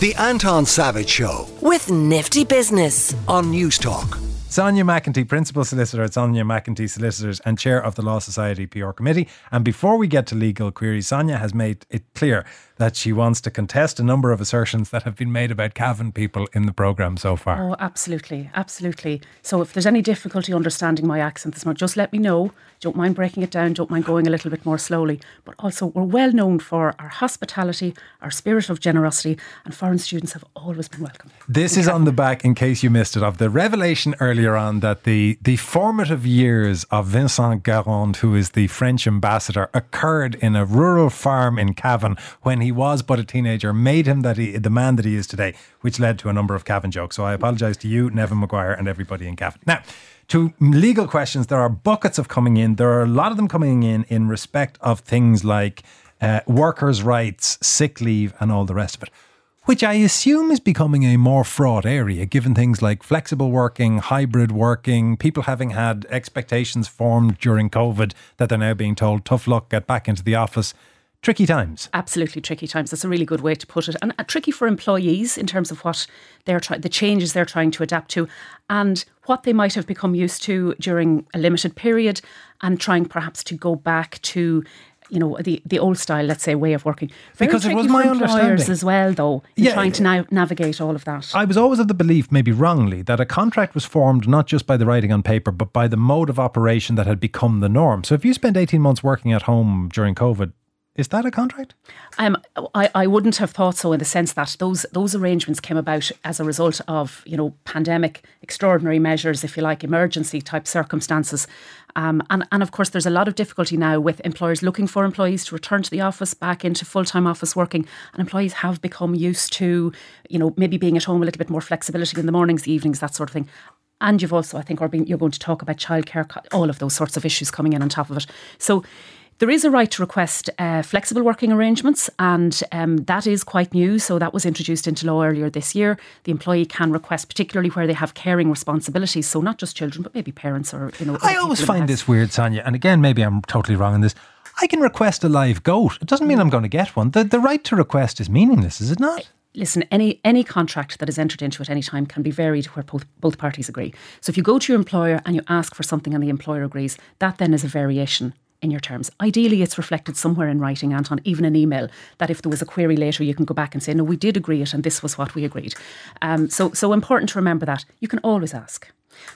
The Anton Savage Show with Nifty Business on Newstalk. Sonia McEntee, Principal Solicitor at Sonia McEntee Solicitors and Chair of the Law Society PR Committee. And before we get to legal queries, Sonia has made it clear that she wants to contest a number of assertions that have been made about Cavan people in the programme so far. Oh, absolutely, absolutely. So if there's any difficulty understanding my accent this morning, just let me know. Don't mind breaking it down, don't mind going a little bit more slowly. But also, we're well known for our hospitality, our spirit of generosity, and foreign students have always been welcome. This is on the back, in case you missed it, of the revelation earlier on that the, the formative years of Vincent Guérend, who is the French ambassador, occurred in a rural farm in Cavan when he was but a teenager, made him that he, the man that he is today, which led to a number of Cavan jokes. So I apologise to you, Neven Maguire, and everybody in Cavan. Now, to legal questions, there are buckets of coming in. There are a lot of them coming in in respect of things like uh, workers' rights, sick leave, and all the rest of it which I assume is becoming a more fraught area, given things like flexible working, hybrid working, people having had expectations formed during COVID that they're now being told, tough luck, get back into the office. Tricky times. Absolutely tricky times. That's a really good way to put it. And uh, tricky for employees in terms of what they're trying, the changes they're trying to adapt to, and what they might have become used to during a limited period, and trying perhaps to go back to you know the the old style, let's say, way of working. Very because it was my understanding as well, though, yeah, trying to now navigate all of that. I was always of the belief, maybe wrongly, that a contract was formed not just by the writing on paper, but by the mode of operation that had become the norm. So if you spent eighteen months working at home during COVID, is that a contract? Um, I, I wouldn't have thought so in the sense that those those arrangements came about as a result of you know pandemic extraordinary measures, if you like, emergency type circumstances, um, and and of course there's a lot of difficulty now with employers looking for employees to return to the office, back into full time office working, and employees have become used to you know maybe being at home a little bit more flexibility in the mornings, the evenings, that sort of thing. And you've also, I think, you're going to talk about childcare, all of those sorts of issues coming in on top of it. So there is a right to request uh, flexible working arrangements, and um, that is quite new. So that was introduced into law earlier this year. The employee can request, particularly where they have caring responsibilities. So not just children, but maybe parents or you know. I always find this weird, Sonia, and again, maybe I'm totally wrong in this. I can request a live goat. It doesn't mean I'm going to get one. The the right to request is meaningless, is it not? listen, any any contract that is entered into at any time can be varied where both, both parties agree. So if you go to your employer and you ask for something and the employer agrees, that then is a variation in your terms. Ideally, it's reflected somewhere in writing, Anton, even an email, that if there was a query later, you can go back and say, no, we did agree it and this was what we agreed. Um, so, so important to remember that. You can always ask.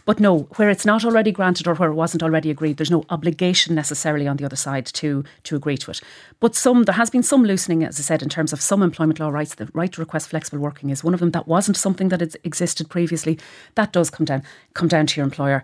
But no, where it's not already granted or where it wasn't already agreed, there's no obligation necessarily on the other side to to agree to it. But some there has been some loosening, as I said, in terms of some employment law rights. The right to request flexible working is one of them. That wasn't something that existed previously. That does come down come down to your employer.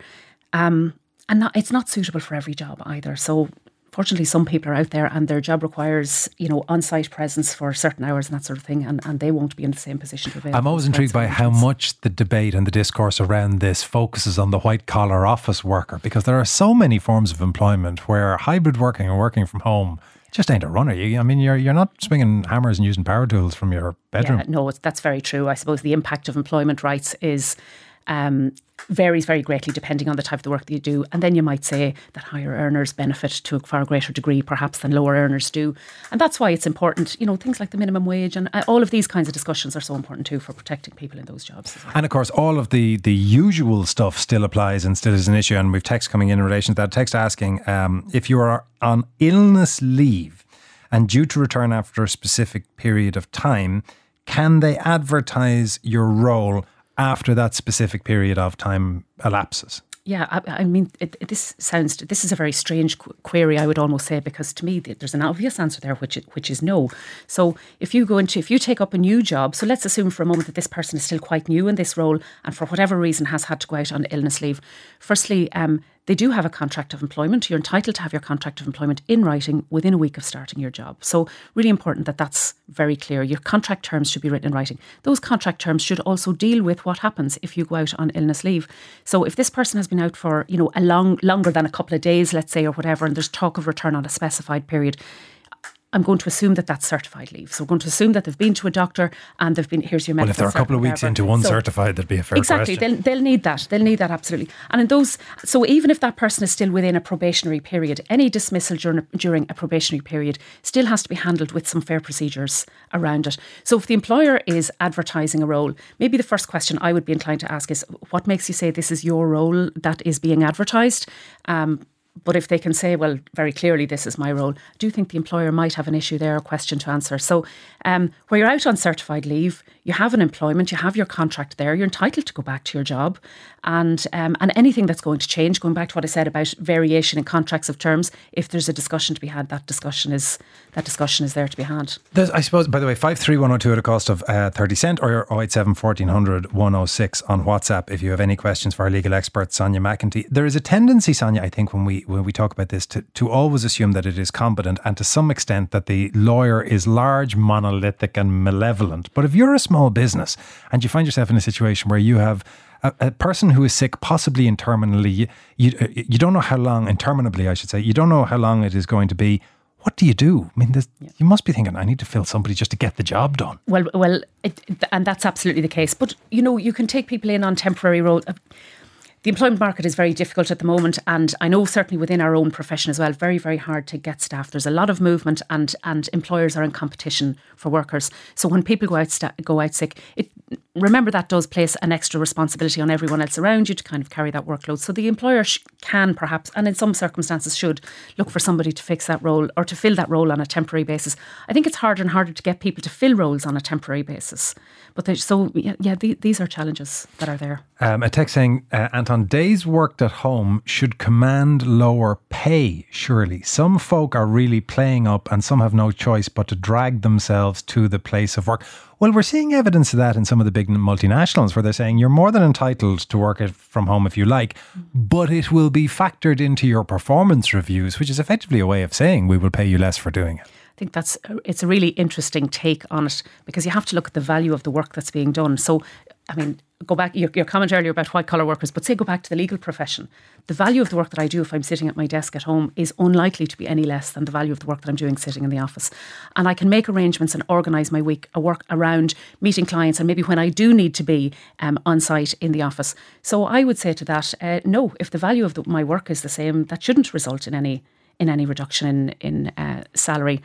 Um, and not, it's not suitable for every job either. So fortunately some people are out there and their job requires you know on-site presence for certain hours and that sort of thing and, and they won't be in the same position to avail I'm always intrigued by how much the debate and the discourse around this focuses on the white collar office worker because there are so many forms of employment where hybrid working and working from home just ain't a runner. You, I mean, you're you're not swinging hammers and using power tools from your bedroom. Yeah, no, that's very true. I suppose the impact of employment rights is um, varies very greatly depending on the type of the work that you do. And then you might say that higher earners benefit to a far greater degree, perhaps, than lower earners do. And that's why it's important, you know, things like the minimum wage and uh, all of these kinds of discussions are so important too for protecting people in those jobs. Well. And of course, all of the the usual stuff still applies and still is an issue. And we've text coming in in relation to that. Text asking um, if you are on illness leave and due to return after a specific period of time, can they advertise your role? After that specific period of time elapses. Yeah, I, I mean, it, it, this sounds. This is a very strange qu- query. I would almost say because to me, there's an obvious answer there, which which is no. So if you go into, if you take up a new job, so let's assume for a moment that this person is still quite new in this role, and for whatever reason has had to go out on illness leave. Firstly, um, they do have a contract of employment. You're entitled to have your contract of employment in writing within a week of starting your job. So, really important that that's very clear. Your contract terms should be written in writing. Those contract terms should also deal with what happens if you go out on illness leave. So, if this person has been out for, you know, a long longer than a couple of days, let's say, or whatever, and there's talk of return on a specified period, I'm going to assume that that's certified leave. So we're going to assume that they've been to a doctor and they've been, here's your medical Well, if they're a couple of weeks into whatever. So- uncertified, that'd be a fair Exactly, question. they'll, they'll need that. They'll need that absolutely. And in those, so even if that person is still within a probationary period, any dismissal during, during a probationary period still has to be handled with some fair procedures around it. So if the employer is advertising a role, maybe the first question I would be inclined to ask is, what makes you say this is your role that is being advertised? Um, but if they can say, well, very clearly, this is my role, I do think the employer might have an issue there, a question to answer. So, um, where you're out on certified leave, you have an employment, you have your contract there, you're entitled to go back to your job. And, um, and anything that's going to change, going back to what I said about variation in contracts of terms, if there's a discussion to be had, that discussion is that discussion is there to be had. There's, I suppose, by the way, 53102 at a cost of uh, 30 cent or 087 1400 106 on WhatsApp if you have any questions for our legal expert, Sonia McEntee. There is a tendency, Sonia, I think, when we when we talk about this, to, to always assume that it is competent and to some extent that the lawyer is large, monolithic, and malevolent. But if you're a small business and you find yourself in a situation where you have a, a person who is sick, possibly interminably, you, you, you don't know how long, interminably, I should say, you don't know how long it is going to be what do you do? I mean, there's you must be thinking, I need to fill somebody just to get the job done. Well, well, it, and that's absolutely the case. But you know, you can take people in on temporary role. The employment market is very difficult at the moment, and I know certainly within our own profession as well, very, very hard to get staff. There's a lot of movement, and and employers are in competition for workers. So when people go out sta- go out sick, it remember that does place an extra responsibility on everyone else around you to kind of carry that workload. So the employer sh- can perhaps, and in some circumstances should, look for somebody to fix that role or to fill that role on a temporary basis. I think it's harder and harder to get people to fill roles on a temporary basis. But so yeah, yeah the, these are challenges that are there. Um, a text saying, uh, Anton, days worked at home should command lower pay, surely. Some folk are really playing up and some have no choice but to drag themselves to the place of work. Well, we're seeing evidence of that in some of the big multinationals where they're saying you're more than entitled to work it from home if you like, mm. but it will be factored into your performance reviews, which is effectively a way of saying we will pay you less for doing it. I think that's it's a really interesting take on it because you have to look at the value of the work that's being done. So, I mean, go back your, your comment earlier about white collar workers, but say go back to the legal profession. The value of the work that I do if I'm sitting at my desk at home is unlikely to be any less than the value of the work that I'm doing sitting in the office. And I can make arrangements and organise my week, a work around meeting clients, and maybe when I do need to be um, on site in the office. So I would say to that, uh, no, if the value of the, my work is the same, that shouldn't result in any in any reduction in in uh, salary.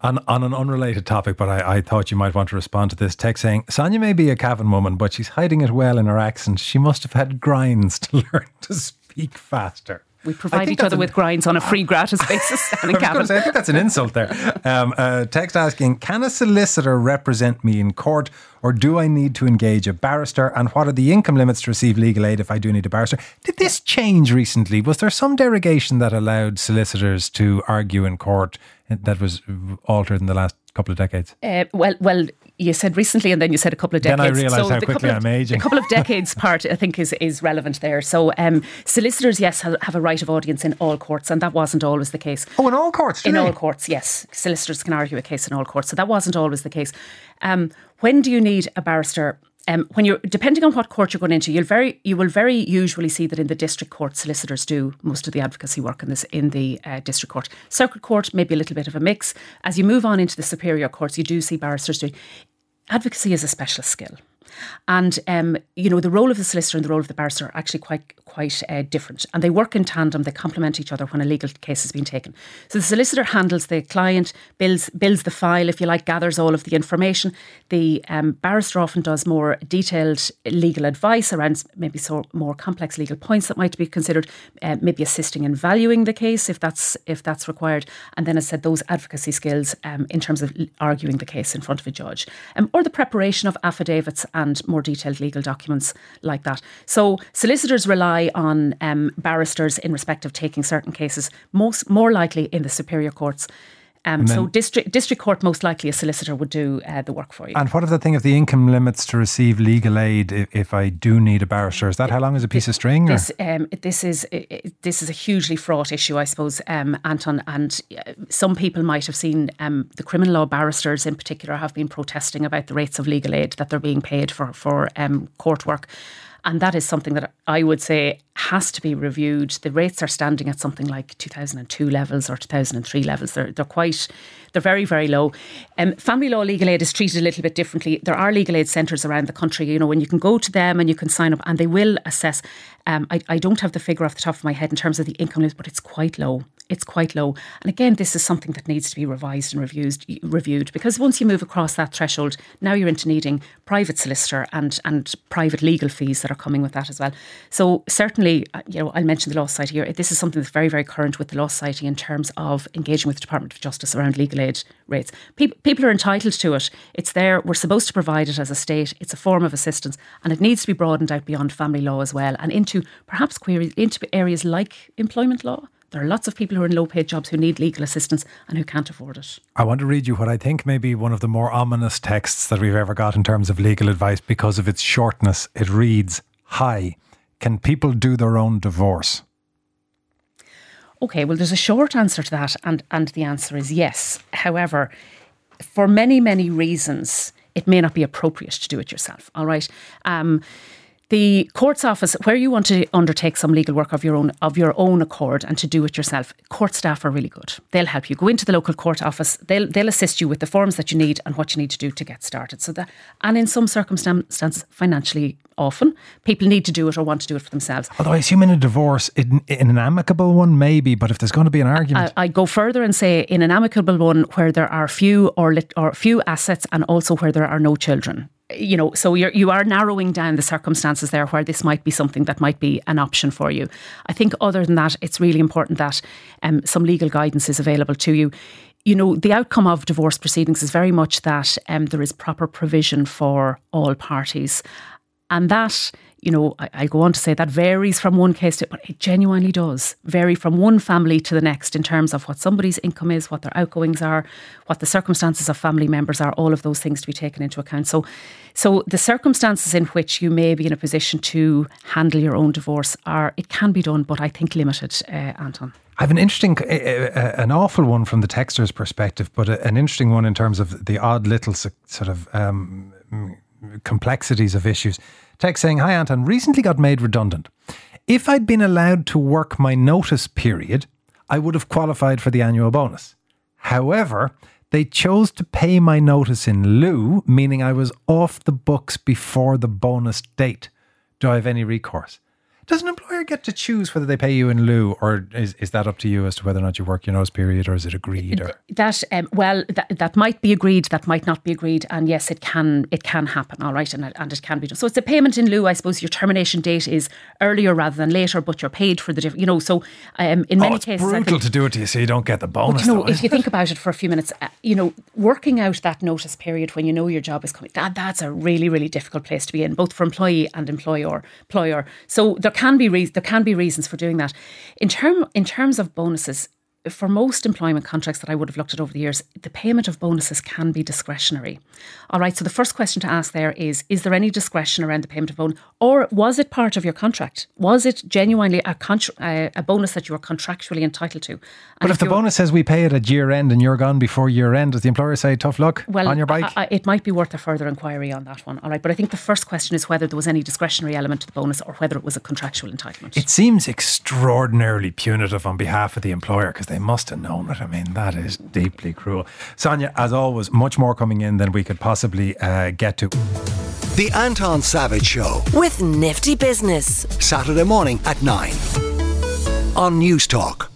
On, on an unrelated topic, but I, I thought you might want to respond to this text saying, Sonia may be a Cavan woman, but she's hiding it well in her accent. She must have had grinds to learn to speak faster. We provide each other an- with grinds on a free gratis basis. I was say, I think that's an insult there. Um, uh, text asking, can a solicitor represent me in court or do I need to engage a barrister? And what are the income limits to receive legal aid if I do need a barrister? Did this change recently? Was there some derogation that allowed solicitors to argue in court that was altered in the last couple of decades? Uh, well, well, you said recently, and then you said a couple of decades. Then. I realised how quickly I'm aging. A couple of decades part, I think, is is relevant there. So, um, solicitors, yes, have, have a right of audience in all courts, and that wasn't always the case. Oh, in all courts, In do all courts, yes. Solicitors can argue a case in all courts. So that wasn't always the case. Um, when do you need a barrister? Um, when you're depending on what court you're going into, you'll very you will very usually see that in the district court, solicitors do most of the advocacy work in this in the uh, district court. Circuit court, maybe a little bit of a mix. As you move on into the superior courts, you do see barristers doing. Advocacy is a specialist skill. And um, you know the role of the solicitor and the role of the barrister are actually quite quite uh, different, and they work in tandem. They complement each other when a legal case has been taken. So the solicitor handles the client, builds builds the file, if you like, gathers all of the information. The um, barrister often does more detailed legal advice around maybe so more complex legal points that might be considered, uh, maybe assisting in valuing the case if that's if that's required. And then, as I said, those advocacy skills um, in terms of arguing the case in front of a judge, um, or the preparation of affidavits and more detailed legal documents like that. So solicitors rely on um, barristers in respect of taking certain cases, most more likely in the superior courts. Um, so district district court, most likely a solicitor would do uh, the work for you. And what of the thing of the income limits to receive legal aid if, if I do need a barrister? Is that how long is a piece of string? This um, this is i- i- this is a hugely fraught issue, I suppose, um, Anton. And uh, some people might have seen um, the criminal law barristers, in particular, have been protesting about the rates of legal aid that they're being paid for for um, court work. And that is something that I would say has to be reviewed. The rates are standing at something like 2002 levels or 2003 levels. They're, they're quite, they're very, very low. Um, family law legal aid is treated a little bit differently. There are legal aid centres around the country, you know, when you can go to them and you can sign up and they will assess. Um, I, I don't have the figure off the top of my head in terms of the income but it's quite low it's quite low. And again, this is something that needs to be revised and reviewed, reviewed because once you move across that threshold, now you're into needing private solicitor and and private legal fees that are coming with that as well. So certainly, uh, you know, I'll mention the Law Society here. This is something that's very, very current with the Law Society in terms of engaging with the Department of Justice around legal aid rates. People, people are entitled to it. It's there. We're supposed to provide it as a state. It's a form of assistance, and it needs to be broadened out beyond family law as well, and into perhaps queries into areas like employment law there are lots of people who are in low paid jobs who need legal assistance and who can't afford it. I want to read you what I think may be one of the more ominous texts that we've ever got in terms of legal advice because of its shortness. It reads Hi, can people do their own divorce? Okay, well, there's a short answer to that, and, and the answer is yes. However, for many, many reasons, it may not be appropriate to do it yourself. All right. Um, the court's office where you want to undertake some legal work of your own of your own accord and to do it yourself court staff are really good. They'll help you. Go into the local court office. They'll they'll assist you with the forms that you need and what you need to do to get started. So that and in some circumstances financially often people need to do it or want to do it for themselves. Although I assume in a divorce in, in an amicable one maybe but if there's going to be an argument I, I go further and say in an amicable one where there are few or lit, or few assets and also where there are no children you know, so you're you are narrowing down the circumstances there where this might be something that might be an option for you. I think other than that, it's really important that um, some legal guidance is available to you. You know, the outcome of divorce proceedings is very much that um, there is proper provision for all parties, and that you know, I, I, go on to say that varies from one case to, but it genuinely does vary from one family to the next in terms of what somebody's income is, what their outgoings are, what the circumstances of family members are, all of those things to be taken into account. So, so the circumstances in which you may be in a position to handle your own divorce are, it can be done, but I think limited, uh, Anton. I have an interesting, uh, uh, an awful one from the texter's perspective, but an interesting one in terms of the odd little sort of um, complexities of issues. Text saying, Hi Anton, recently got made redundant. If I'd been allowed to work my notice period, I would have qualified for the annual bonus. However, they chose to pay my notice in lieu, meaning I was off the books before the bonus date. Do I have any recourse? Does an employer get to choose whether they pay you in lieu, or is, is that up to you as to whether or not you work your notice period, or is it agreed? Or? That um, well, that, that might be agreed, that might not be agreed, and yes, it can it can happen. All right, and and it can be done. So it's a payment in lieu. I suppose your termination date is earlier rather than later, but you're paid for the different. You know, so um, in many oh, it's cases, brutal think, to do it to you, so you don't get the bonus. you know, though, if you think about it for a few minutes, uh, you know, working out that notice period when you know your job is coming, that that's a really really difficult place to be in, both for employee and employer. Employer. So there can be re- there can be reasons for doing that. In term in terms of bonuses, for most employment contracts that I would have looked at over the years, the payment of bonuses can be discretionary. All right, so the first question to ask there is Is there any discretion around the payment of bonus? Or was it part of your contract? Was it genuinely a, contra- uh, a bonus that you were contractually entitled to? And but if, if the bonus says we pay it at year end and you're gone before year end, does the employer say tough luck well, on your bike? I, I, it might be worth a further inquiry on that one. All right, but I think the first question is whether there was any discretionary element to the bonus or whether it was a contractual entitlement. It seems extraordinarily punitive on behalf of the employer because they must have known it. I mean, that is deeply cruel. Sonia, as always, much more coming in than we could possibly uh, get to. The Anton Savage Show. With Nifty Business. Saturday morning at 9. On Newstalk.